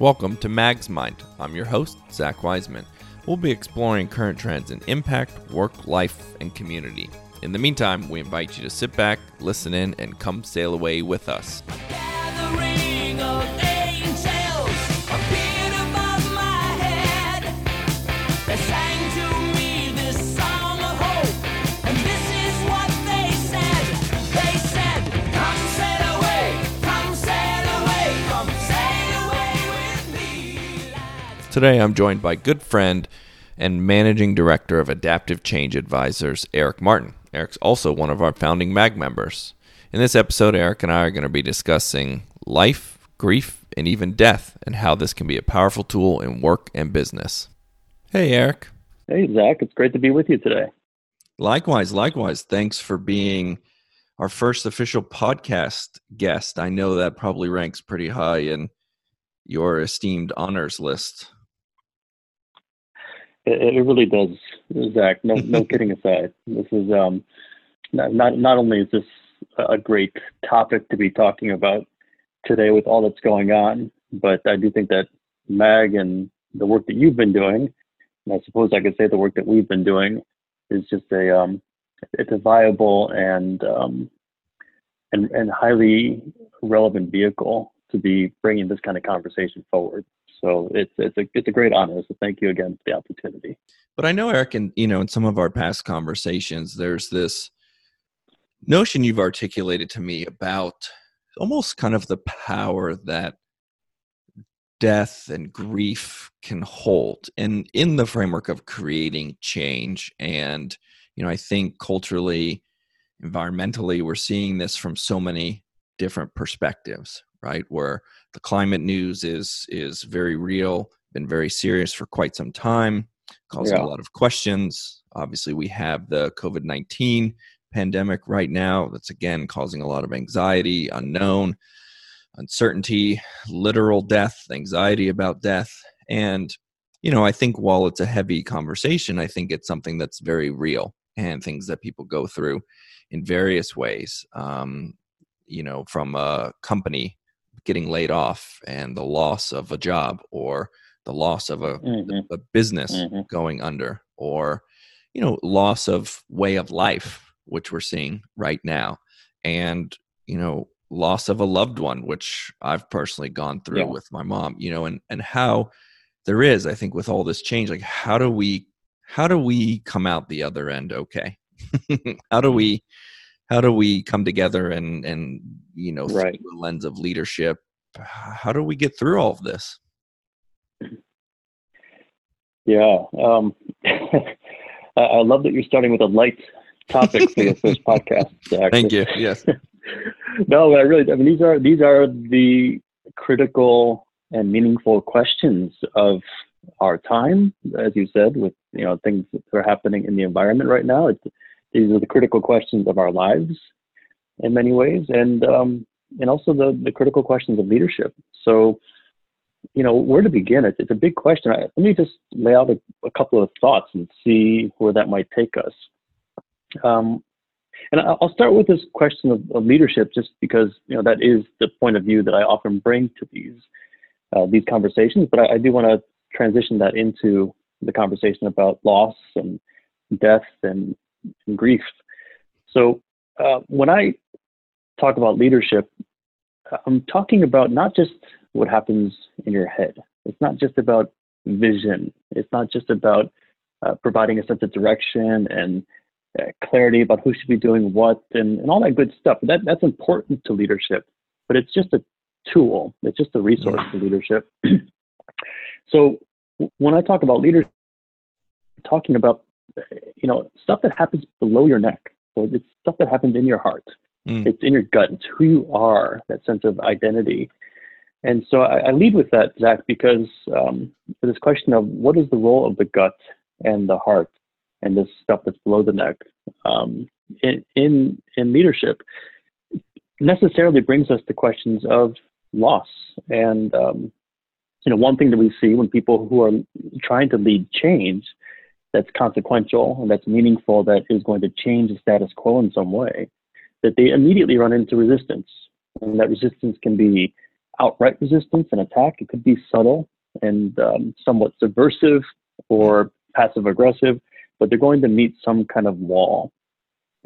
Welcome to Mag's Mind. I'm your host, Zach Weismann. We'll be exploring current trends in impact, work, life, and community. In the meantime, we invite you to sit back, listen in, and come sail away with us. Today, I'm joined by good friend and managing director of Adaptive Change Advisors, Eric Martin. Eric's also one of our founding MAG members. In this episode, Eric and I are going to be discussing life, grief, and even death, and how this can be a powerful tool in work and business. Hey, Eric. Hey, Zach, it's great to be with you today. Likewise, likewise. Thanks for being our first official podcast guest. I know that probably ranks pretty high in your esteemed honors list. It, it really does, Zach. No, no kidding aside. This is um, not, not not only is this a great topic to be talking about today with all that's going on, but I do think that Mag and the work that you've been doing, and I suppose I could say the work that we've been doing, is just a um, it's a viable and um, and and highly relevant vehicle to be bringing this kind of conversation forward. So it's it's a it's a great honor. So thank you again for the opportunity. But I know, Eric, and you know, in some of our past conversations, there's this notion you've articulated to me about almost kind of the power that death and grief can hold and in the framework of creating change and you know i think culturally environmentally we're seeing this from so many different perspectives right where the climate news is is very real been very serious for quite some time causing Yeah. a lot of questions. Obviously we have the covid-19 pandemic right now that's again causing a lot of anxiety unknown uncertainty literal death anxiety about death. And you know i think while it's a heavy conversation i think it's something that's very real and things that people go through in various ways. Um, you know from a company getting laid off and the loss of a job or the loss of a, Mhm. a business Mhm. going under or you know loss of way of life which we're seeing right now and you know loss of a loved one which i've personally gone through Yeah. with my mom you know and and how there is i think with all this change like how do we how do we come out the other end okay how do we how do we come together and and you know through Right. the lens of leadership how do we get through all of this Yeah. Um, I, love that you're starting with a light topic for your first podcast. Thank you yes no, but I really, I mean, these are these are the critical and meaningful questions of our time, as you said, with you know things that are happening in the environment right now. It's, these are the critical questions of our lives, in many ways, and um, and also the the critical questions of leadership. So, you know, where to begin? It's, it's a big question. I, let me just lay out a, a couple of thoughts and see where that might take us. Um, and I'll start with this question of, of leadership, just because you know that is the point of view that I often bring to these uh, these conversations. But I, I do want to transition that into the conversation about loss and death and, and grief. So uh, when I talk about leadership, I'm talking about not just what happens in your head. It's not just about vision. It's not just about uh, providing a sense of direction and uh, clarity about who should be doing what and, and all that good stuff. That that's important to leadership, but it's just a tool. It's just a resource to leadership. so when I talk about leadership, I'm talking about you know stuff that happens below your neck. So it's stuff that happens in your heart. Mm. It's in your gut. It's who you are. That sense of identity. And so I, I lead with that, Zach, because um, this question of what is the role of the gut and the heart and this stuff that's below the neck um, in, in in leadership necessarily brings us to questions of loss and um, you know one thing that we see when people who are trying to lead change that's consequential and that's meaningful that is going to change the status quo in some way that they immediately run into resistance and that resistance can be outright resistance and attack. It could be subtle and um, somewhat subversive or passive aggressive, but they're going to meet some kind of wall.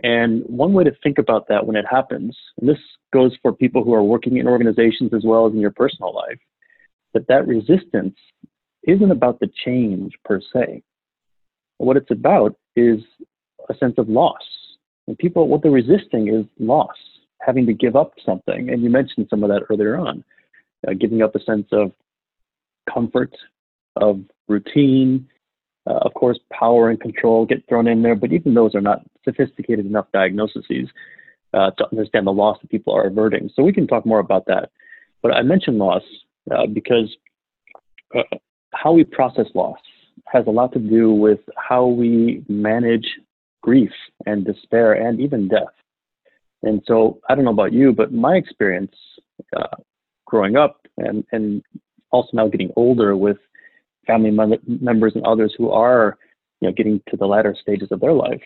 And one way to think about that when it happens, and this goes for people who are working in organizations as well as in your personal life, that that resistance isn't about the change per se. What it's about is a sense of loss. And people, what they're resisting is loss, having to give up something. And you mentioned some of that earlier on, uh, giving up a sense of comfort, of routine, uh, of course, power and control get thrown in there, but even those are not sophisticated enough diagnoses uh, to understand the loss that people are averting. So we can talk more about that. But I mentioned loss uh, because uh, how we process loss has a lot to do with how we manage grief and despair and even death. And so I don't know about you, but my experience uh, growing up and, and also now getting older with family members and others who are you know getting to the latter stages of their life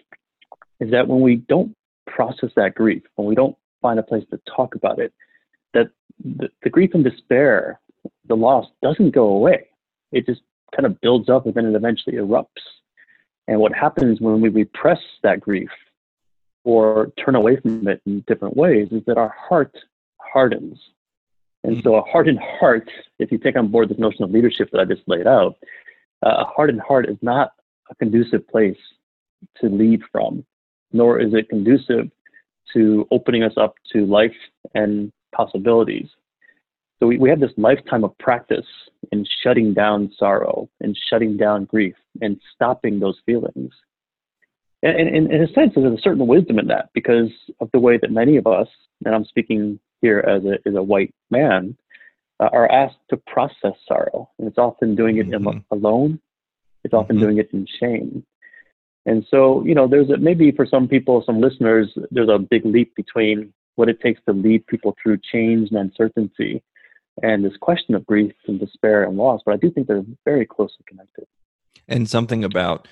is that when we don't process that grief when we don't find a place to talk about it that the, the grief and despair the loss doesn't go away it just kind of builds up and then it eventually erupts. And what happens when we repress that grief or turn away from it in different ways is that our heart hardens. And so a hardened heart, if you take on board this notion of leadership that I just laid out, uh, a hardened heart is not a conducive place to lead from, nor is it conducive to opening us up to life and possibilities. So we, we have this lifetime of practice in shutting down sorrow and shutting down grief and stopping those feelings. And, and, and in a sense, there's a certain wisdom in that because of the way that many of us, and I'm speaking here as a, as a white man uh, are asked to process sorrow. And it's often doing it mm-hmm. in, alone, it's often mm-hmm. doing it in shame. And so, you know, there's a, maybe for some people, some listeners, there's a big leap between what it takes to lead people through change and uncertainty and this question of grief and despair and loss. But I do think they're very closely connected. And something about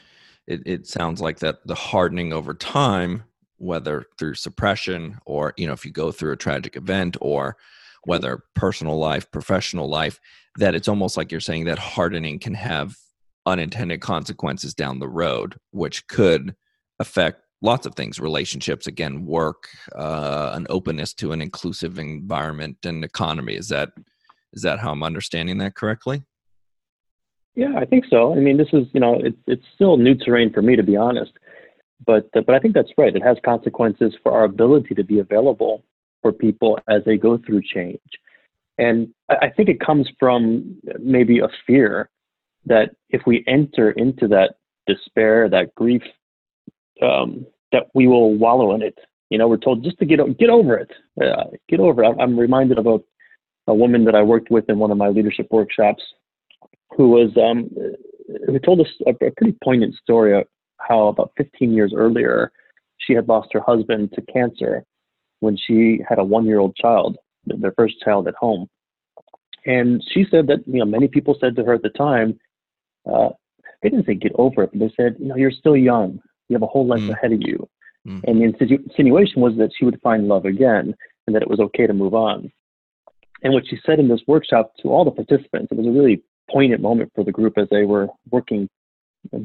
it, it sounds like that the hardening over time whether through suppression or you know if you go through a tragic event or whether personal life professional life that it's almost like you're saying that hardening can have unintended consequences down the road which could affect lots of things relationships again work uh, an openness to an inclusive environment and economy is that is that how i'm understanding that correctly yeah i think so i mean this is you know it's it's still new terrain for me to be honest but uh, but I think that's right. It has consequences for our ability to be available for people as they go through change, and I, I think it comes from maybe a fear that if we enter into that despair, that grief, um, that we will wallow in it. You know, we're told just to get get over it, uh, get over it. I'm reminded of a, a woman that I worked with in one of my leadership workshops, who was um, who told us a, a pretty poignant story of how about 15 years earlier, she had lost her husband to cancer when she had a one year old child, their first child at home. And she said that, you know, many people said to her at the time, uh, they didn't say get over it, but they said, you know, you're still young. You have a whole life mm. ahead of you. Mm. And the insinuation was that she would find love again and that it was okay to move on. And what she said in this workshop to all the participants, it was a really poignant moment for the group as they were working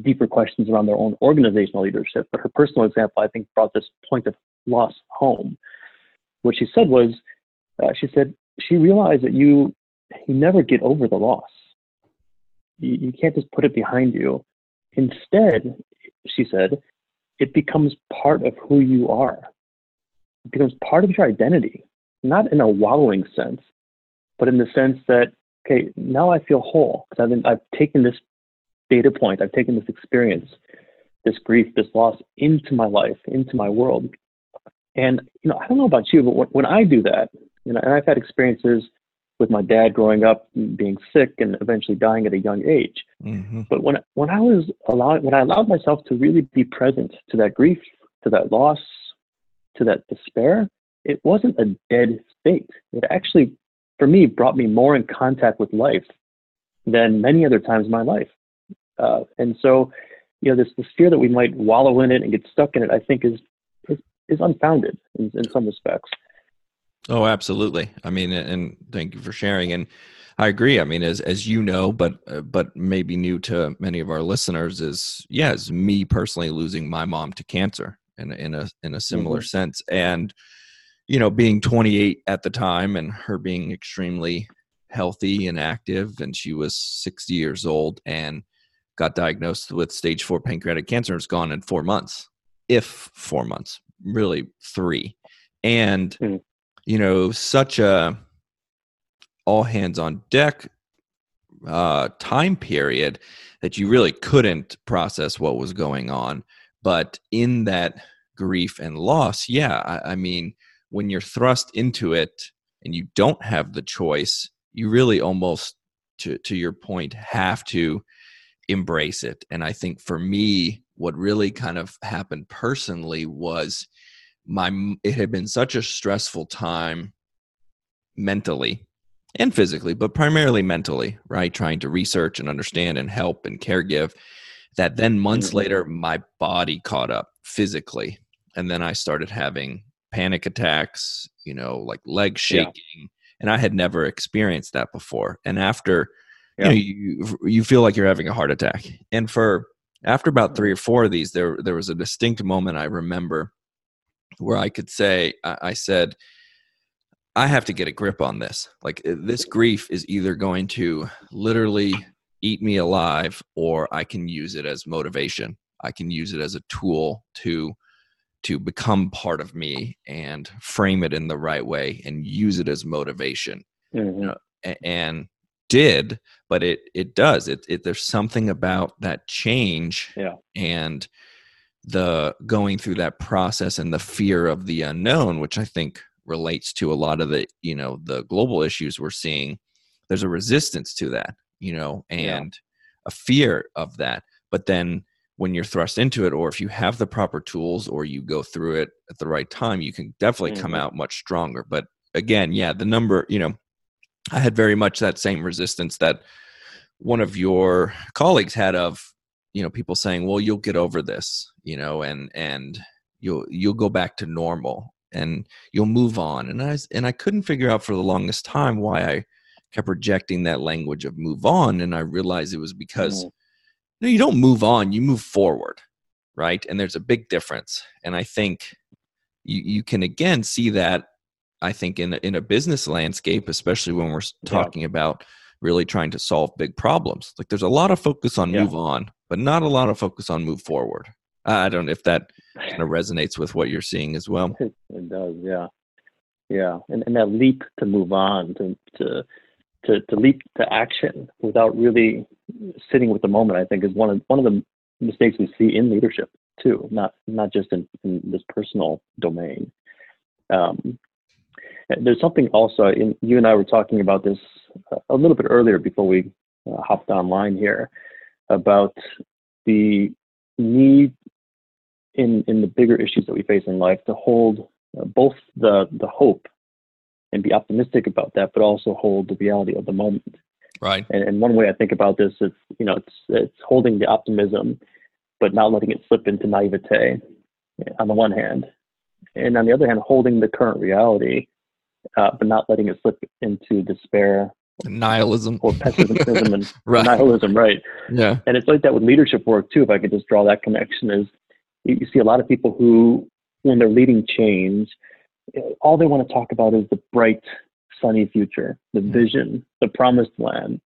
deeper questions around their own organizational leadership. But her personal example, I think, brought this point of loss home. What she said was, uh, she said she realized that you you never get over the loss. You, you can't just put it behind you. Instead, she said, it becomes part of who you are. It becomes part of your identity, not in a wallowing sense, but in the sense that okay, now I feel whole because I've, I've taken this data point. I've taken this experience, this grief, this loss into my life, into my world. And, you know, I don't know about you, but when, I do that, you know, and I've had experiences with my dad growing up being sick and eventually dying at a young age. Mm-hmm. But when when I was allowed when I allowed myself to really be present to that grief, to that loss, to that despair, it wasn't a dead state. It actually, for me, brought me more in contact with life than many other times in my life. Uh, and so, you know, this, this fear that we might wallow in it and get stuck in it, I think is is, is unfounded in, in some respects. Oh, absolutely. I mean, and thank you for sharing. And I agree. I mean, as as you know, but uh, but maybe new to many of our listeners is yeah, me personally losing my mom to cancer in a, in a in a similar Mhm. sense, and you know, being 28 at the time, and her being extremely healthy and active, and she was 60 years old and got diagnosed with stage four pancreatic cancer. and It's gone in four months, if four months, really three, and Hmm. you know, such a all hands on deck uh, time period that you really couldn't process what was going on. But in that grief and loss, yeah, I, I mean, when you're thrust into it and you don't have the choice, you really almost, to to your point, have to embrace it. And I think for me, what really kind of happened personally was my it had been such a stressful time mentally and physically, but primarily mentally, right? Trying to research and understand and help and care give. That then months Mhm. later, my body caught up physically. And then I started having panic attacks, you know, like leg Yeah. shaking. And I had never experienced that before. And after, Yeah. you know, you, you feel like you're having a heart attack. And for after about three or four of these, there there was a distinct moment I remember where I could say, I, I said, I have to get a grip on this. Like uh, this grief is either going to literally eat me alive or I can use it as motivation. I can use it as a tool to to become part of me and frame it in the right way and use it as motivation Mhm. a- and did but it it does it, it there's something about that change Yeah. and the going through that process and the fear of the unknown which i think relates to a lot of the you know the global issues we're seeing there's a resistance to that you know Yeah. and a fear of that but then when you're thrust into it or if you have the proper tools or you go through it at the right time you can definitely come Mhm. out much stronger but again yeah the number you know i had very much that same resistance that one of your colleagues had of you know people saying well you'll get over this you know and and you'll you'll go back to normal and you'll move on and i and i couldn't figure out for the longest time why i kept rejecting that language of move on and i realized it was because Mhm. No you don't move on you move forward right? And there's a big difference. And i think you you can again see that i think in a, in a business landscape especially when we're s- Yeah. talking about really trying to solve big problems. Like there's a lot of focus on Yeah. move on but not a lot of focus on move forward. I don't know if that kind of resonates with what you're seeing as well. It, it does, yeah, yeah, and and that leap to move on, to to to to leap to action without really sitting with the moment, I think is one of one of the mistakes we see in leadership too, not not just in, in this personal domain. Um, there's something also, in, you and I were talking about this a little bit earlier before we uh, hopped online here about the need in in the bigger issues that we face in life to hold uh, both the the hope and be optimistic about that, but also hold the reality of the moment. right And, and one way I think about this is, you know, it's it's holding the optimism, but not letting it slip into naivete on the one hand, and on the other hand, holding the current reality, uh, but not letting it slip into despair nihilism or pessimism and right nihilism. Right. yeah And it's like that with leadership work too. If I could just draw that connection, is you, you see a lot of people who, when they're leading change, all they want to talk about is the bright, sunny future, the vision, the promised land,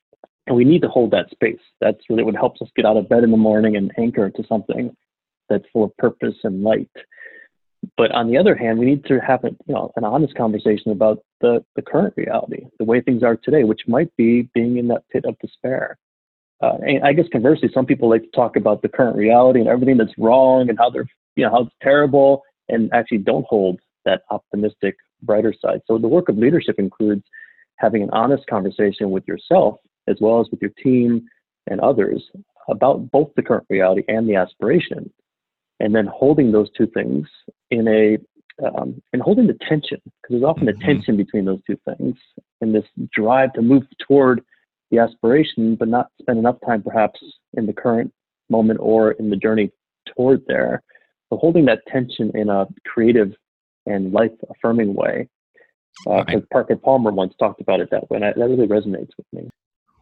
and we need to hold that space. That's really what helps us get out of bed in the morning and anchor to something that's full of purpose and light. But on the other hand, we need to have a, you know, an honest conversation about the, the current reality, the way things are today, which might be being in that pit of despair. Uh, and I guess conversely, some people like to talk about the current reality and everything that's wrong and how they're, you know, how it's terrible, and actually don't hold that optimistic, brighter side. So the work of leadership includes having an honest conversation with yourself as well as with your team and others about both the current reality and the aspiration, and then holding those two things in a um, and holding the tension because there's often a tension between those two things and this drive to move toward the aspiration, but not spend enough time perhaps in the current moment or in the journey toward there. So holding that tension in a creative and life affirming way Uh, right. Parker Palmer once talked about it that way, and I, that really resonates with me.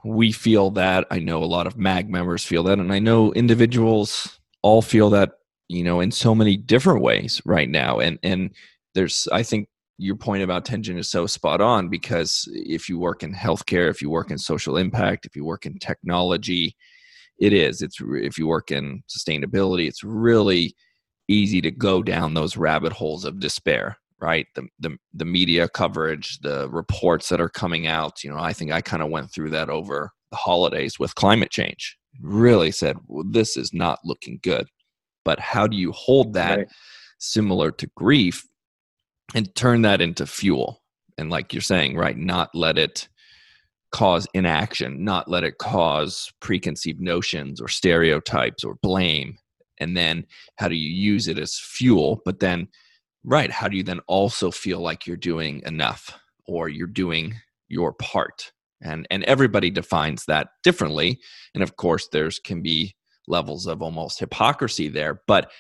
We feel that. I know a lot of MAG members feel that, and I know individuals all feel that. You know, in so many different ways right now, and and there's, I think, your point about tension is so spot on because if you work in healthcare, if you work in social impact, if you work in technology, it is. It's if you work in sustainability, it's really easy to go down those rabbit holes of despair right? The, the the media coverage the reports that are coming out you know i think i kind of went through that over the holidays with climate change. Really said well, this is not looking good. But how do you hold that right. similar to grief and turn that into fuel? And like you're saying right not let it cause inaction not let it cause preconceived notions or stereotypes or blame and then how do you use it as fuel but then right how do you then also feel like you're doing enough or you're doing your part? And and everybody defines that differently. And of course there's can be levels of almost hypocrisy there but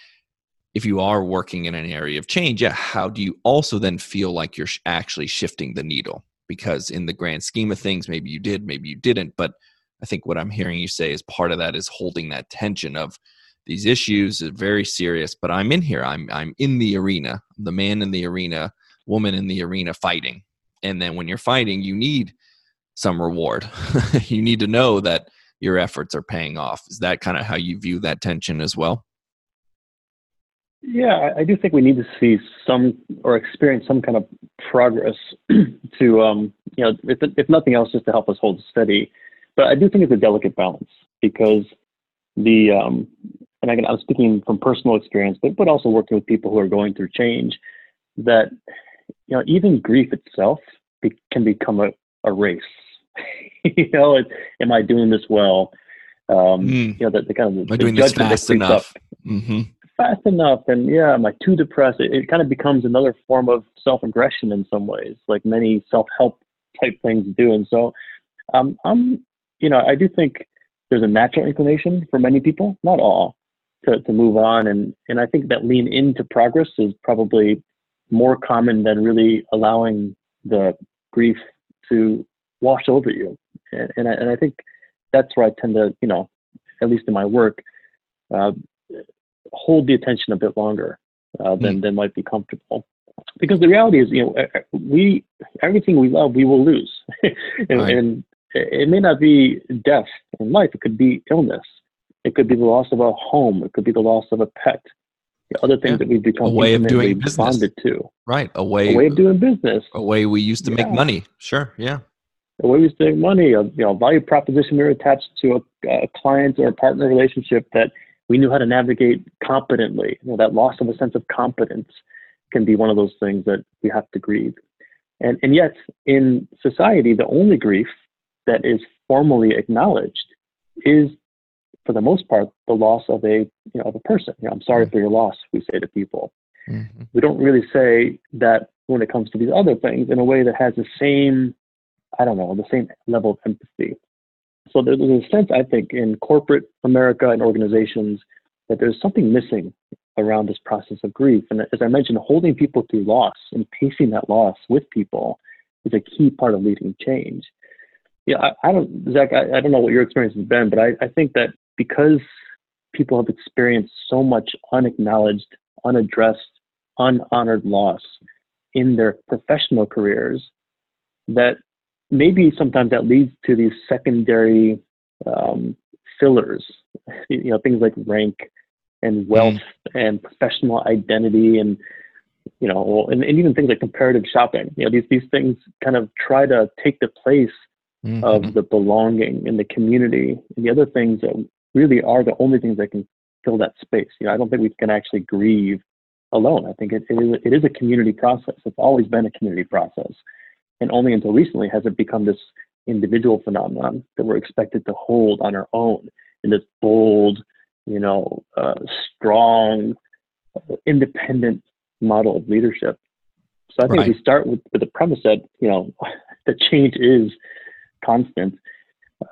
if you are working in an area of change yeah how do you also then feel like you're actually shifting the needle? Because in the grand scheme of things maybe you did maybe you didn't but i think what i'm hearing you say is part of that is holding that tension of these issues are very serious but i'm in here. I'm i'm in the arena the man in the arena woman in the arena fighting. And then when you're fighting you need some reward. You need to know that your efforts are paying off. Is that kind of how you view that tension as well? Yeah i do think we need to see some or experience some kind of progress to um you know if, if nothing else just to help us hold steady. But i do think it's a delicate balance because the um, and again, I'm speaking from personal experience, but but also working with people who are going through change, that you know even grief itself be, can become a, a race. you know, it, am I doing this well? Um, mm. You know, the, the kind of am I doing this fast enough? Mm-hmm. Fast enough, and yeah, am I too depressed? It, it kind of becomes another form of self-aggression in some ways, like many self-help type things do. And so, um, I'm, you know, I do think there's a natural inclination for many people, not all, to, to move on. And, and I think that lean into progress is probably more common than really allowing the grief to wash over you. And, and, I, and I think that's where I tend to, you know, at least in my work, uh, hold the attention a bit longer uh, than, mm. than might be comfortable. Because the reality is, you know, we everything we love, we will lose, and, right. and it may not be death in life; it could be illness, it could be the loss of a home. It could be the loss of a pet. The other things yeah. that we've become a way of doing business. bonded to. Right. A way, a way of doing business. A way we used to yeah. make money. Sure. Yeah. A way we used to make money. A you know value proposition we were attached to a, a client or a partner relationship that we knew how to navigate competently. You know, that loss of a sense of competence can be one of those things that we have to grieve. And and yet in society, the only grief that is formally acknowledged is for the most part, the loss of a you know of a person. You know, I'm sorry mm-hmm. for your loss. We say to people. Mm-hmm. We don't really say that when it comes to these other things in a way that has the same, I don't know, the same level of empathy. So there's a sense, I think, in corporate America and organizations that there's something missing around this process of grief. And as I mentioned, holding people through loss and pacing that loss with people is a key part of leading change. Yeah, I, I don't, Zach, I, I, don't know what your experience has been, but I, I think that because people have experienced so much unacknowledged, unaddressed, unhonored loss in their professional careers, that maybe sometimes that leads to these secondary um, fillers, you know, things like rank and wealth mm. and professional identity and you know, and, and, even things like comparative shopping. You know, these these things kind of try to take the place mm-hmm. of the belonging in the community and the other things that really are the only things that can fill that space. You know, I don't think we can actually grieve alone. I think it, it, is, it is a community process. It's always been a community process. And only until recently has it become this individual phenomenon that we're expected to hold on our own in this bold, you know, uh, strong, independent model of leadership. So I think right. we start with, with the premise that, you know, the change is constant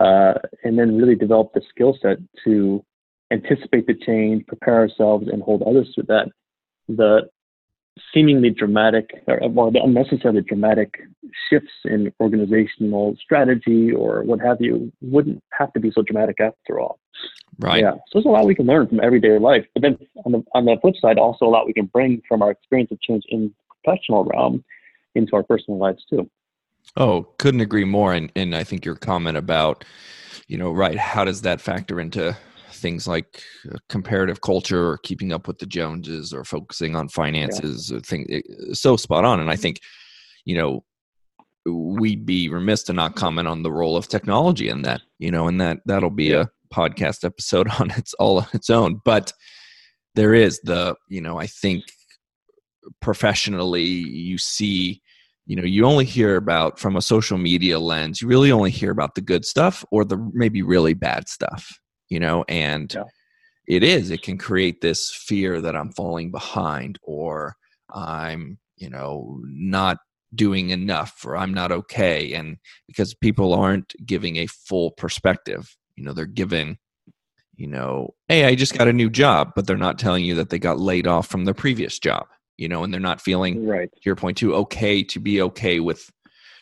uh, and then really develop the skill set to anticipate the change, prepare ourselves, and hold others to that. The seemingly dramatic or well, unnecessarily dramatic shifts in organizational strategy or what have you wouldn't have to be so dramatic after all. Right. Yeah. So there's a lot we can learn from everyday life. But then on the on the flip side, also a lot we can bring from our experience of change in professional realm into our personal lives too. Oh, couldn't agree more. And and I think your comment about, you know, right, how does that factor into things like uh, comparative culture or keeping up with the Joneses or focusing on finances or things so spot on. And I think, you know, we'd be remiss to not comment on the role of technology in that, you know, and that that'll be Yeah. a podcast episode on its all on its own. But there is the, you know, I think professionally you see you know you only hear about from a social media lens you really only hear about the good stuff or the maybe really bad stuff you know and Yeah. it is it can create this fear that i'm falling behind or i'm you know not doing enough or i'm not okay and because people aren't giving a full perspective you know they're giving you know hey i just got a new job but they're not telling you that they got laid off from their previous job you know and they're not feeling Right. to your point too okay to be okay with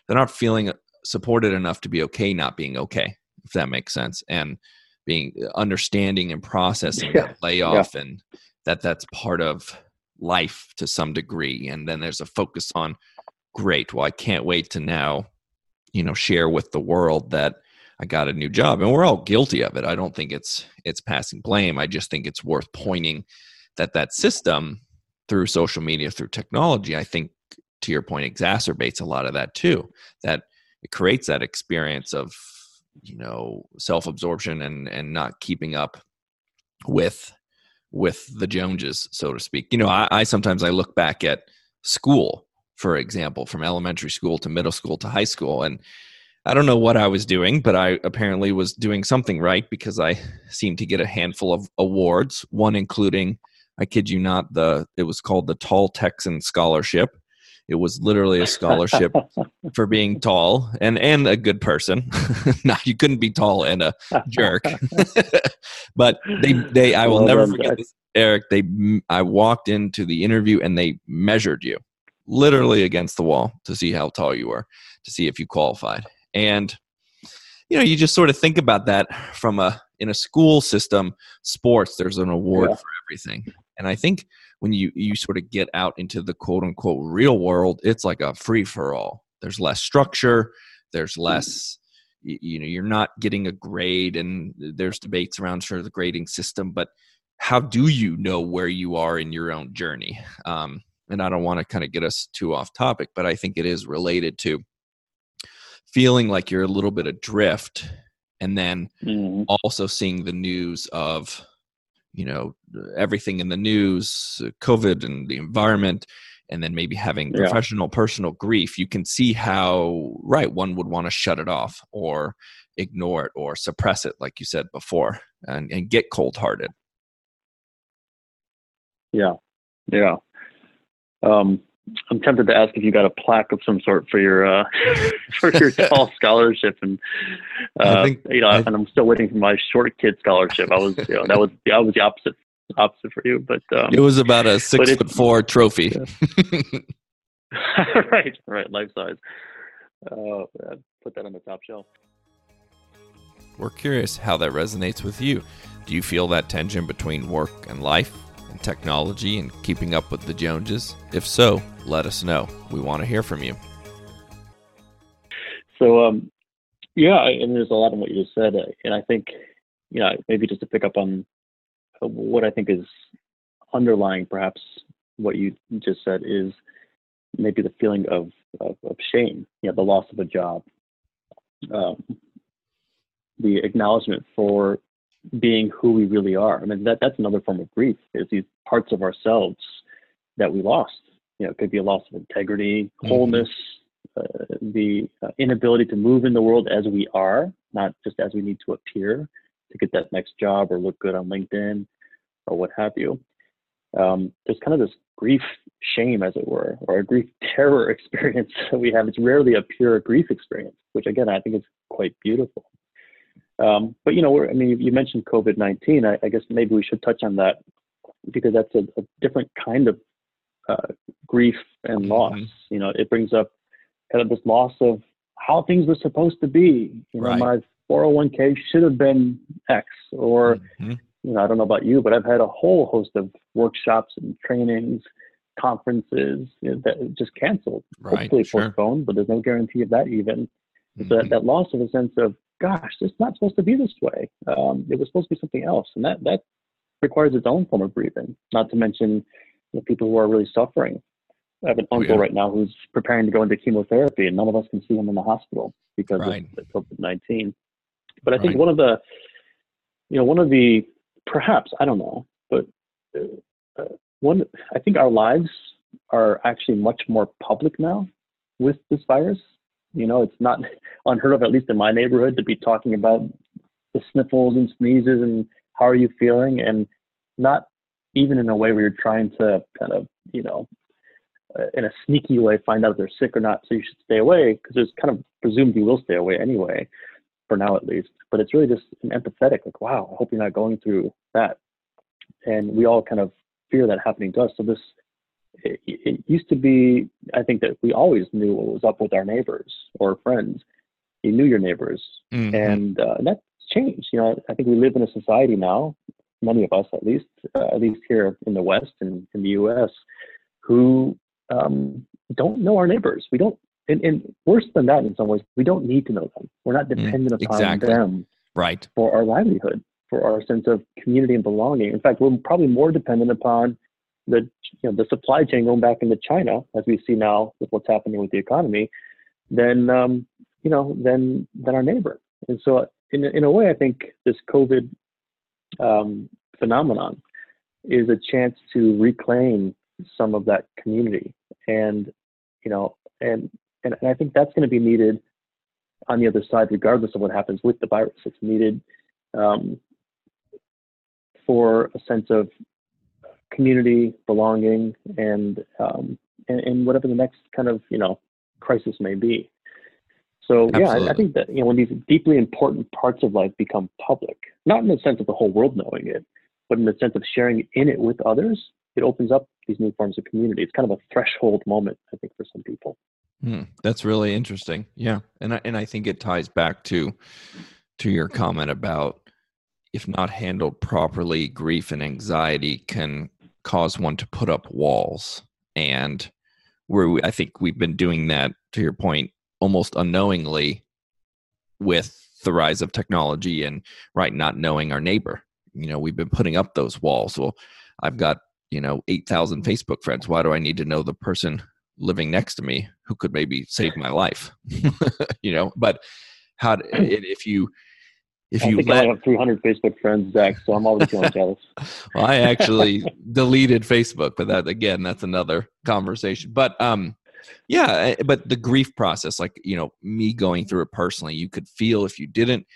they're not feeling supported enough to be okay not being okay if that makes sense and being understanding and processing Yeah, that layoff and that that's part of life to some degree and then there's a focus on great well i can't wait to now you know share with the world that i got a new job and we're all guilty of it i don't think it's it's passing blame i just think it's worth pointing that that system through social media through technology i think to your point exacerbates a lot of that too that it creates that experience of you know self-absorption and and not keeping up with with the joneses so to speak. You know i, I sometimes i look back at school for example from elementary school to middle school to high school and i don't know what i was doing but i apparently was doing something right because i seemed to get a handful of awards one including i kid you not the it was called the tall texan scholarship it was literally a scholarship for being tall and and a good person. no, you couldn't be tall and a jerk. but they they I will Well never forget this, Eric. They I walked into the interview and they measured you literally against the wall to see how tall you were, to see if you qualified. And you know, you just sort of think about that from a in a school system, sports. There's an award Yeah. for everything, and I think when you you sort of get out into the quote unquote real world, it's like a free for all. There's less structure. There's less. y- You know, you're not getting a grade, and there's debates around sort of the grading system. But how do you know where you are in your own journey? Um, and I don't want to kind of get us too off topic, but I think it is related to feeling like you're a little bit adrift, and then Mhm. also seeing the news of you know everything in the news uh, covid and the environment and then maybe having Yeah. professional personal grief you can see how right one would want to shut it off or ignore it or suppress it like you said before and, and get cold hearted Yeah. Yeah. Um, I'm tempted to ask if you got a plaque of some sort for your uh, for your tall scholarship, and I uh, think- you know, I- and I'm still waiting for my short kid scholarship. I was, you know, that was that was the opposite opposite for you, but um, it was about a six it- foot four trophy right, right, life size. Uh, put that on the top shelf. We're curious how that resonates with you. Do you feel that tension between work and life, technology and keeping up with the Joneses? If so, let us know. We want to hear from you. So, um, yeah, I- and there's a lot in what you just said, uh, and I think, you know, maybe just to pick up on uh, what I think is underlying, perhaps what you just said is maybe the feeling of of, of shame, you know, the loss of a job, um, the acknowledgement for being who we really are. I mean, that that's another form of grief. Is these parts of ourselves that we lost. You know, it could be a loss of integrity, Mhm. wholeness, uh, the uh, inability to move in the world as we are, not just as we need to appear to get that next job or look good on LinkedIn or what have you. Um, there's kind of this grief shame, as it were, or a grief terror experience that we have. It's rarely a pure grief experience, which again I think is quite beautiful. Um, but you know, we're, I mean, you, you mentioned COVID nineteen. I, I guess maybe we should touch on that because that's a, a different kind of uh, grief and loss. Mhm. You know, it brings up kind of this loss of how things were supposed to be. You know, Right. my 401k should have been X, or Mhm. you know, I don't know about you, but I've had a whole host of workshops and trainings, conferences you know, that just canceled, Right, hopefully sure. postponed, but there's no guarantee of that even. So Mhm. that, that loss of a sense of, gosh, it's not supposed to be this way. Um, it was supposed to be something else, and that that requires its own form of grieving. Not to mention the people who are really suffering. I have an Oh, uncle yeah. right now who's preparing to go into chemotherapy, and none of us can see him in the hospital because Right. of COVID nineteen. But I think Right. one of the, you know, one of the perhaps I don't know, but uh, uh, one I think our lives are actually much more public now with this virus. You know, it's not unheard of, at least in my neighborhood, to be talking about the sniffles and sneezes and how are you feeling, and not even in a way where you're trying to kind of, you know, uh, in a sneaky way find out if they're sick or not, so you should stay away because it's kind of presumed you will stay away anyway, for now at least. But it's really just an empathetic, like, wow, I hope you're not going through that. And we all kind of fear that happening to us. So this, it, it used to be, I think that we always knew what was up with our neighbors or friends. You knew your neighbors, Mhm. and uh, that's changed. You know, I think we live in a society now, many of us at least, uh, at least here in the West and in the U.S., who um, don't know our neighbors. We don't, and, and worse than that, in some ways, we don't need to know them. We're not dependent upon Mm, exactly. them right. for our livelihood, for our sense of community and belonging. In fact, we're probably more dependent upon the you know the supply chain going back into China, as we see now with what's happening with the economy, than um, you know than than our neighbor. And so, in in a way, I think this COVID um, phenomenon is a chance to reclaim some of that community, and you know, and and, and I think that's going to be needed on the other side, regardless of what happens with the virus. It's needed um, for a sense of community, belonging, and, um, and and whatever the next kind of you know crisis may be. So yeah, I, I think that you know when these deeply important parts of life become public, not in the sense of the whole world knowing it, but in the sense of sharing in it with others, it opens up these new forms of community. It's kind of a threshold moment, I think, for some people. Hmm, that's really interesting. Yeah, and I, and I think it ties back to to your comment about if not handled properly, grief and anxiety can cause one to put up walls, and where we, I think we've been doing that to your point almost unknowingly with the rise of technology and right not knowing our neighbor. You know, we've been putting up those walls. Well, I've got you know eight thousand Facebook friends. Why do I need to know the person living next to me who could maybe save my life you know but how d- i- if you if I you think I let only have 300 Facebook friends, Zach, so I'm already feeling jealous. well, i actually deleted facebook but that again that's another conversation but um yeah eh, but the grief process like you know me going through it personally you could feel if you didn't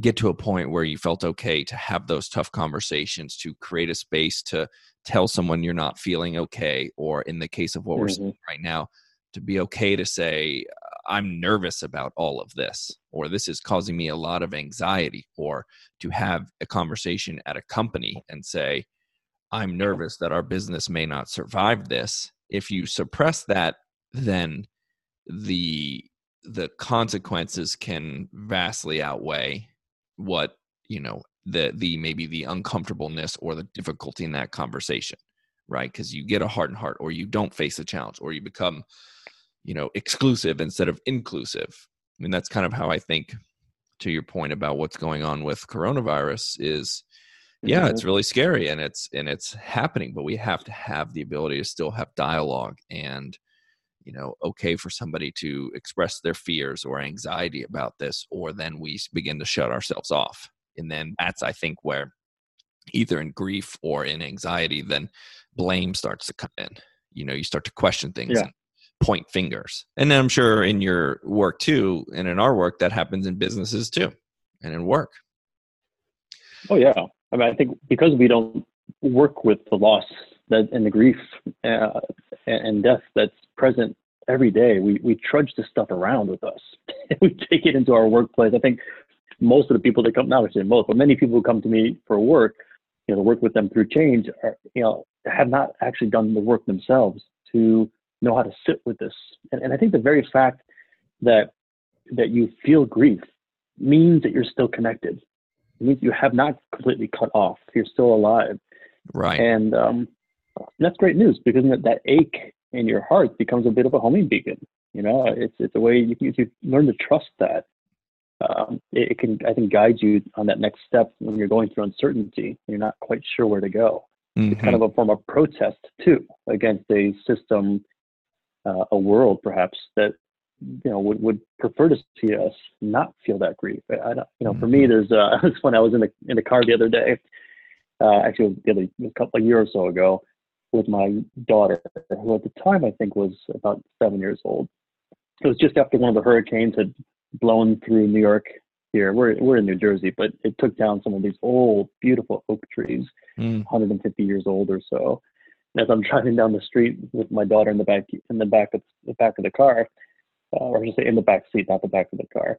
get to a point where you felt okay to have those tough conversations to create a space to tell someone you're not feeling okay or in the case of what we're Mhm. seeing right now to be okay to say i'm nervous about all of this or this is causing me a lot of anxiety or to have a conversation at a company and say i'm nervous that our business may not survive this if you suppress that then the the consequences can vastly outweigh what you know the the maybe the uncomfortableness or the difficulty in that conversation right? Because you get a heart and heart or you don't face a challenge or you become you know exclusive instead of inclusive. I mean that's kind of how i think to your point about what's going on with coronavirus is yeah it's mm-hmm. really scary and it's and it's happening but we have to have the ability to still have dialogue and you know okay for somebody to express their fears or anxiety about this or then we begin to shut ourselves off and then that's i think where either in grief or in anxiety then blame starts to come in you know you start to question things Yeah. and point fingers and then i'm sure in your work too and in our work that happens in businesses too and in work Oh yeah. I mean, I think because we don't work with the loss that and the grief uh, and and death that's present every day, we we trudge this stuff around with us. we take it into our workplace. I think most of the people that come, not actually most, but many people who come to me for work, you know, to work with them through change, are you know, have not actually done the work themselves to know how to sit with this. And, and I think the very fact that that you feel grief means that you're still connected. It means you have not completely cut off. You're still alive. Right. And um, that's great news because that, that ache in your heart becomes a bit of a homing beacon. You know, it's it's a way you, you learn to trust that. Um, it, it, can, I think, guide you on that next step when you're going through uncertainty. You're not quite sure where to go. Mm-hmm. It's kind of a form of protest too against a system, uh, a world perhaps that you know would, would prefer to see us not feel that grief. I, I you know, for me, Mm-hmm. there's uh, it's when I was in the in the car the other day, uh, actually the other a couple a year or so ago, with my daughter, who at the time I think was about seven years old. It was just after one of the hurricanes had blown through New York. Here, we're we're in New Jersey, but it took down some of these old, beautiful oak trees, Mm. 150 years old or so. And as I'm driving down the street with my daughter in the back in the back of the back of the car, uh, or I should say in the back seat, not the back of the car.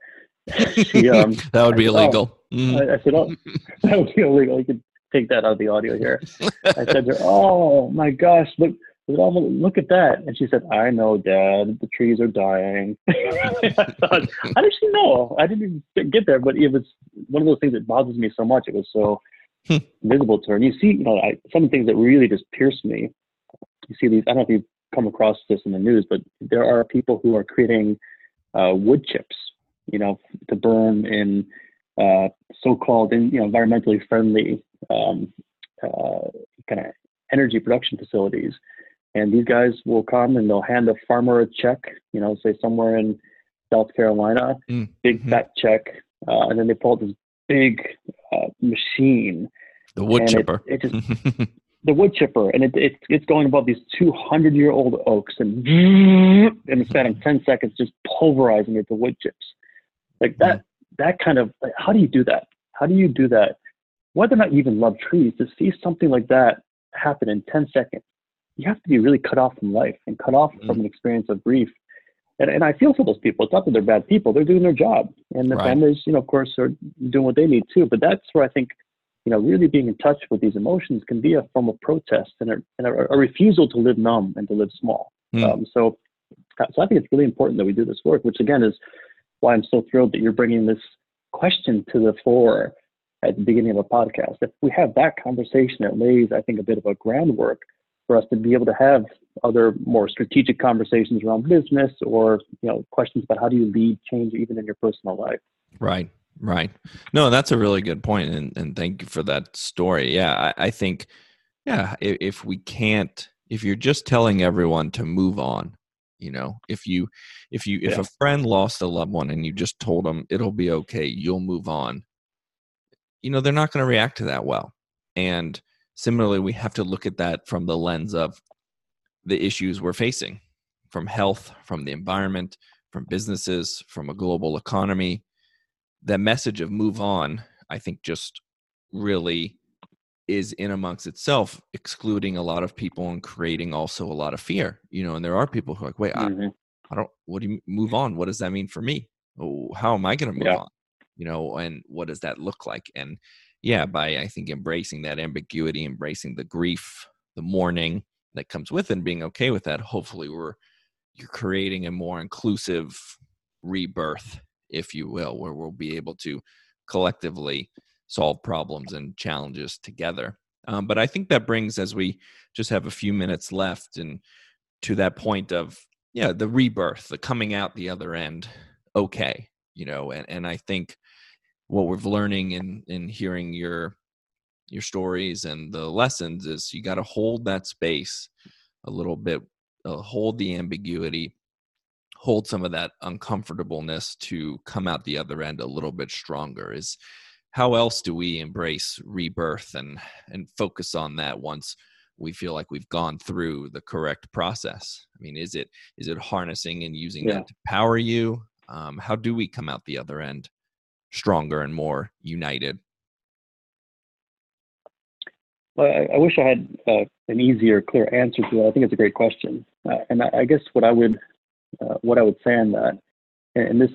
she, um, that would be I "Oh." illegal. Mm. I, I said, "Oh, that would be illegal. You could take that out of the audio here." I said to her, "Oh my gosh, look, look, all look at that!" And she said, "I know, Dad. The trees are dying." I thought, how did she know? I didn't even get there, but it was one of those things that bothers me so much. It was so Hmm. visible to her. And you see, you know, I, some of the things that really just pierce me. You see these. I don't know if you've come across this in the news, but there are people who are creating uh, wood chips, you know, to burn in uh, so-called, in, you know, environmentally friendly um, uh, kind of energy production facilities. And these guys will come and they'll hand a farmer a check, you know, say somewhere in South Carolina, Mm, big mhm. fat check, uh, and then they pull out this big uh, machine, the wood and it- chipper. it just the wood chipper, and it, it's it's going above these 200 year old oaks, and in the span of 10 seconds, just pulverizing it to wood chips. Like that, that kind of like, how do you do that? How do you do that? Whether or not you even love trees, to see something like that happen in 10 seconds, you have to be really cut off from life and cut off from an experience of grief. And, and I feel for those people. It's not that they're bad people; they're doing their job, and the Right. families, you know, of course, are doing what they need too. But that's where I think you know, really being in touch with these emotions can be a form of protest and a, and a, a refusal to live numb and to live small. Hmm. Um, so, so I think it's really important that we do this work, which again is why I'm so thrilled that you're bringing this question to the fore at the beginning of a podcast. If we have that conversation, it lays, I think, a bit of a groundwork for us to be able to have other more strategic conversations around business or you know questions about how do you lead change even in your personal life. Right. Right. No, that's a really good point, and and thank you for that story. Yeah, I, I think, yeah, if, if we can't, if you're just telling everyone to move on, you know, if you, if you, if Yeah. a friend lost a loved one and you just told them it'll be okay, you'll move on, you know, they're not going to react to that well. And similarly, we have to look at that from the lens of the issues we're facing, from health, from the environment, from businesses, from a global economy that message of move on, I think just really is in amongst itself, excluding a lot of people and creating also a lot of fear. You know, and there are people who are like, wait, I, Mhm. I don't, what do you move on? What does that mean for me? Oh, How am I going to move Yeah. on? You know, and what does that look like? And yeah, by I think embracing that ambiguity, embracing the grief, the mourning that comes with it, and being okay with that, hopefully we're, you're creating a more inclusive rebirth if you will, where we'll be able to collectively solve problems and challenges together. Um, but I think that brings, as we just have a few minutes left, and to that point of yeah, the rebirth, the coming out the other end, okay, you know, and and I think what we're learning in in hearing your your stories and the lessons is you got to hold that space a little bit, uh, hold the ambiguity, hold some of that uncomfortableness to come out the other end a little bit stronger is how else do we embrace rebirth and and focus on that once we feel like we've gone through the correct process i mean is it is it harnessing and using Yeah. that to power you um, how do we come out the other end stronger and more united Well, I, I wish I had uh, an easier, clear answer to that. I think it's a great question, uh, and I, I guess what I would uh, what I would say on that, and, and this,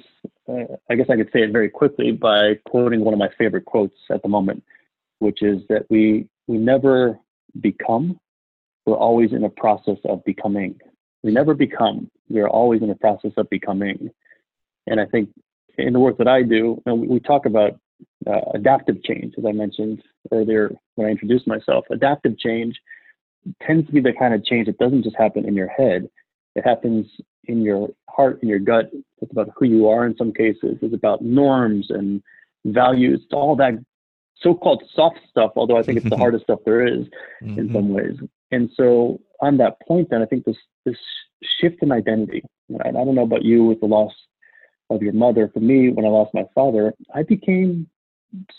I guess I could say it very quickly by quoting one of my favorite quotes at the moment, which is that we we never become, we're always in a process of becoming. We never become. We are always in a process of becoming. And I think in the work that I do, we, we talk about uh, adaptive change, as I mentioned earlier when I introduced myself. Adaptive change tends to be the kind of change that doesn't just happen in your head. It happens in your heart, and your gut. It's about who you are in some cases. It's about norms and values, all that so-called soft stuff, although I think it's the hardest stuff there is in Mhm. some ways. And so on that point, then I think this this shift in identity. And I don't know about you with the loss of your mother. For me, when I lost my father, I became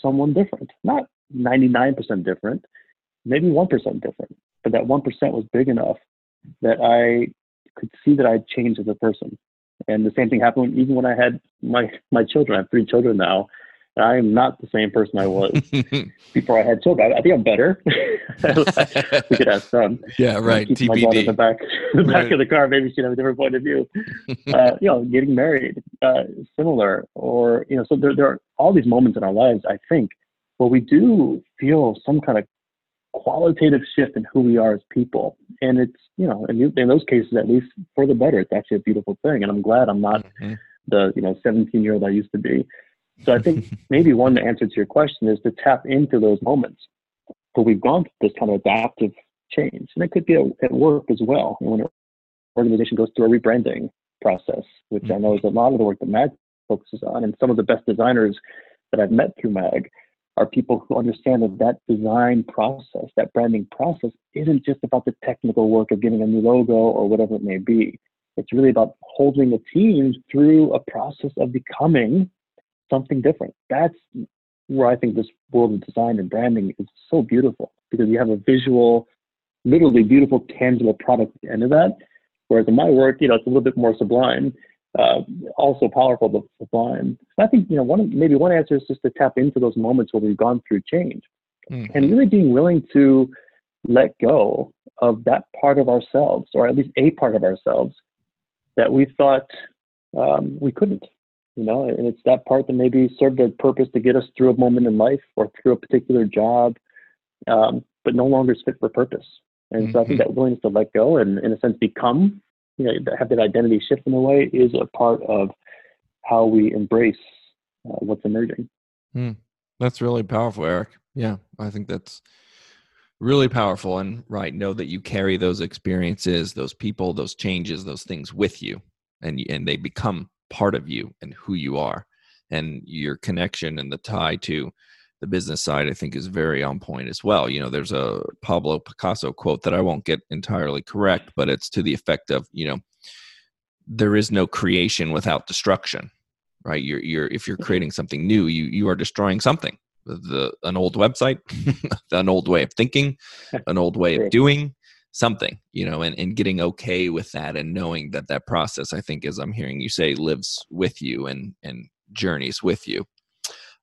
someone different. Not 99% different, maybe 1% different. But that 1% was big enough that I could see that I'd changed as a person. And the same thing happened even when I had my my children. I have three children now. And I am not the same person I was before I had children. I, I think I'm better. we could ask them. yeah, right. Keep my daughter in the back, the back Right. of the car. Maybe she'd have a different point of view. uh, you know, getting married, uh, similar, or you know, so there there are all these moments in our lives. I think where we do feel some kind of qualitative shift in who we are as people, and it's you know, in, in those cases, at least for the better. It's actually a beautiful thing, and I'm glad I'm not Mhm. the you know 17 year old I used to be. So I think maybe one answer to your question is to tap into those moments where we've gone through this kind of adaptive change, and it could be at, at work as well. When an organization goes through a rebranding process, which I know is a lot of the work that MAG focuses on, and some of the best designers that I've met through MAG are people who understand that that design process, that branding process, isn't just about the technical work of getting a new logo or whatever it may be. It's really about holding a team through a process of becoming something different. That's where I think this world of design and branding is so beautiful because you have a visual, literally beautiful, tangible product at the end of that. Whereas in my work, you know, it's a little bit more sublime, uh, also powerful but sublime. I think you know, one maybe one answer is just to tap into those moments where we've gone through change Mhm. and really being willing to let go of that part of ourselves, or at least a part of ourselves that we thought um, we couldn't. You know, and it's that part that maybe served a purpose to get us through a moment in life or through a particular job, um, but no longer is fit for purpose. And so I think that willingness to let go and, in a sense, become, you know, have that identity shift in a way is a part of how we embrace uh, what's emerging. That's really powerful, Eric. Yeah, I think that's really powerful. And right, know that you carry those experiences, those people, those changes, those things with you, and and they become part of you and who you are. And your connection and the tie to the business side, I think, is very on point as well. You know, there's a Pablo Picasso quote that I won't get entirely correct, but it's to the effect of, you know, there is no creation without destruction right? You're you're if you're creating something new you you are destroying something. The, an old website an old way of thinking an old way of doing something you know and, and getting okay with that and knowing that that process i think as i'm hearing you say lives with you and and journeys with you.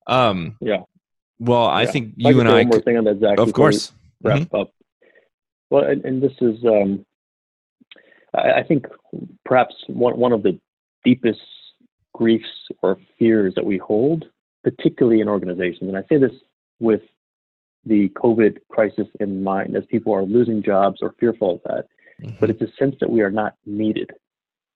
Um Yeah. Well i Yeah. think If I you and i one more could- thing on that, Zach. of course Wrap up. Well, and, and this is, um, I, I think, perhaps one one of the deepest griefs or fears that we hold, particularly in organizations. And I say this with the COVID crisis in mind, as people are losing jobs or fearful of that. But it's a sense that we are not needed.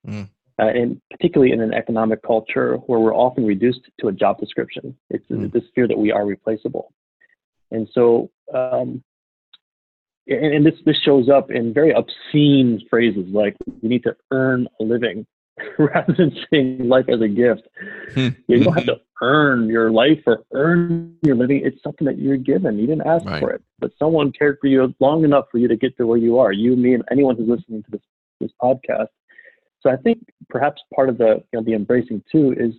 Mm. Uh, and particularly in an economic culture where we're often reduced to a job description, it's Mm. this fear that we are replaceable. And so, um, and, and this this shows up in very obscene phrases like "we need to earn a living," rather than seeing life as a gift. Hmm. You don't have to earn your life or earn your living. It's something that you're given. You didn't ask Right. for it, but someone cared for you long enough for you to get to where you are. You, me, and anyone who's listening to this this podcast. So I think perhaps part of the you know, the embracing too is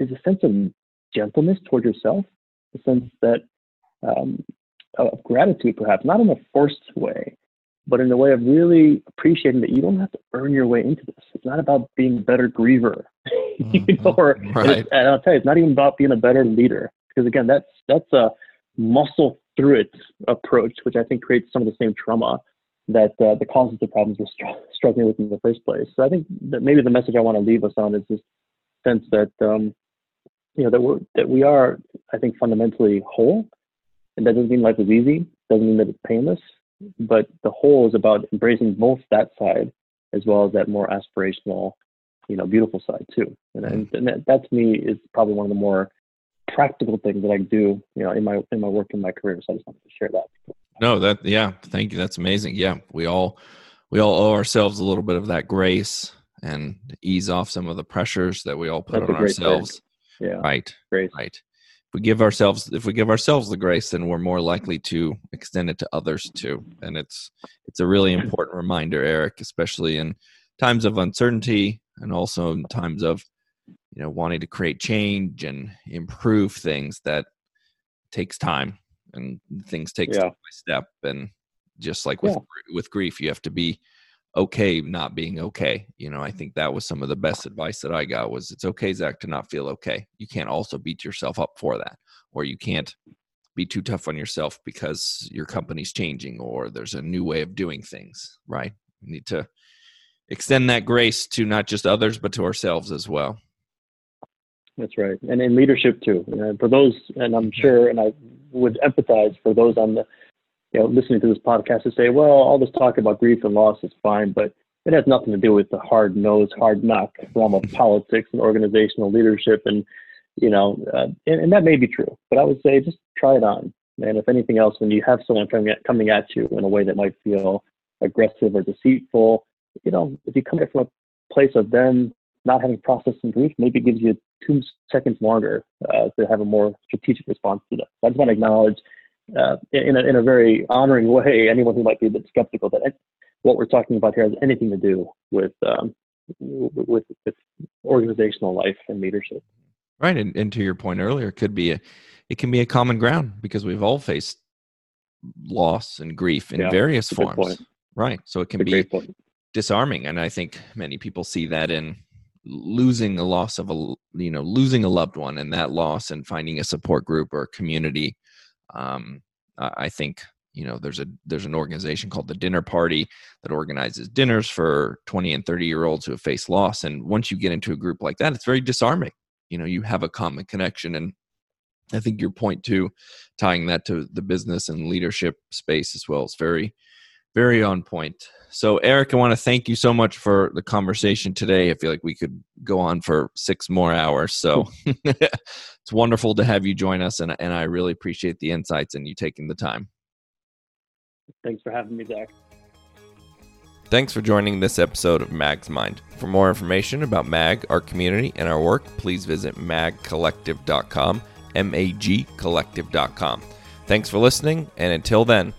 is a sense of gentleness toward yourself, a sense that um, of gratitude, perhaps not in a forced way, but in a way of really appreciating that you don't have to earn your way into this. It's not about being a better griever, you know, or and, Right. and I'll tell you, it's not even about being a better leader, because again, that's that's a muscle through it approach, which I think creates some of the same trauma that uh, that causes of problems we're str- struggling with in the first place. So I think that maybe the message I want to leave us on is this sense that um, you know that we're that we are, I think, fundamentally whole, and that doesn't mean life is easy. Doesn't mean that it's painless. but the whole is about embracing both that side as well as that more aspirational, you know, beautiful side too. And, mm-hmm. and that, that to me is probably one of the more practical things that I do, you know, in my in my work in my career. So I just wanted to share that. No, that yeah, thank you. That's amazing. Yeah, we all we all owe ourselves a little bit of that grace and ease off some of the pressures that we all put That's on ourselves. Yeah. Right. Grace. Right. If we give ourselves if we give ourselves the grace, then we're more likely to extend it to others too. And it's it's a really important reminder, Eric, especially in times of uncertainty and also in times of you know wanting to create change and improve things that takes time and things take yeah. step by step and just like with yeah. with grief you have to be okay not being okay you know i think that was some of the best advice that i got was it's okay zach to not feel okay you can't also beat yourself up for that or you can't be too tough on yourself because your company's changing or there's a new way of doing things right you need to extend that grace to not just others but to ourselves as well that's right and in leadership too and for those and i'm sure and i would empathize for those on the you know, listening to this podcast to say, well, all this talk about grief and loss is fine, but it has nothing to do with the hard nose, hard knock realm of politics and organizational leadership. And, you know, uh, and, and, that may be true, but I would say just try it on. And if anything else, when you have someone coming at, coming at you in a way that might feel aggressive or deceitful, you know, if you come at it from a place of them not having processed some grief, maybe gives you two seconds longer uh, to have a more strategic response to that. So I just want to acknowledge uh, in, a, in a very honoring way anyone who might be a bit skeptical that what we're talking about here has anything to do with um, with, with organizational life and leadership. Right, and, and to your point earlier, it could be a it can be a common ground because we've all faced loss and grief in yeah, various forms. Right, so it can be disarming, and I think many people see that in losing a loss of a you know losing a loved one and that loss and finding a support group or community um, I think you know there's a there's an organization called the Dinner Party that organizes dinners for 20 and 30 year olds who have faced loss. And once you get into a group like that, it's very disarming. You know, you have a common connection and I think your point too, tying that to the business and leadership space as well, is very, very on point. So, Eric, I want to thank you so much for the conversation today. I feel like we could go on for six more hours. So, it's wonderful to have you join us, and, and I really appreciate the insights and you taking the time. Thanks for having me, Zach. Thanks for joining this episode of Mag's Mind. For more information about MAG, our community, and our work, please visit magcollective.com, M A G collective.com. Thanks for listening, and until then,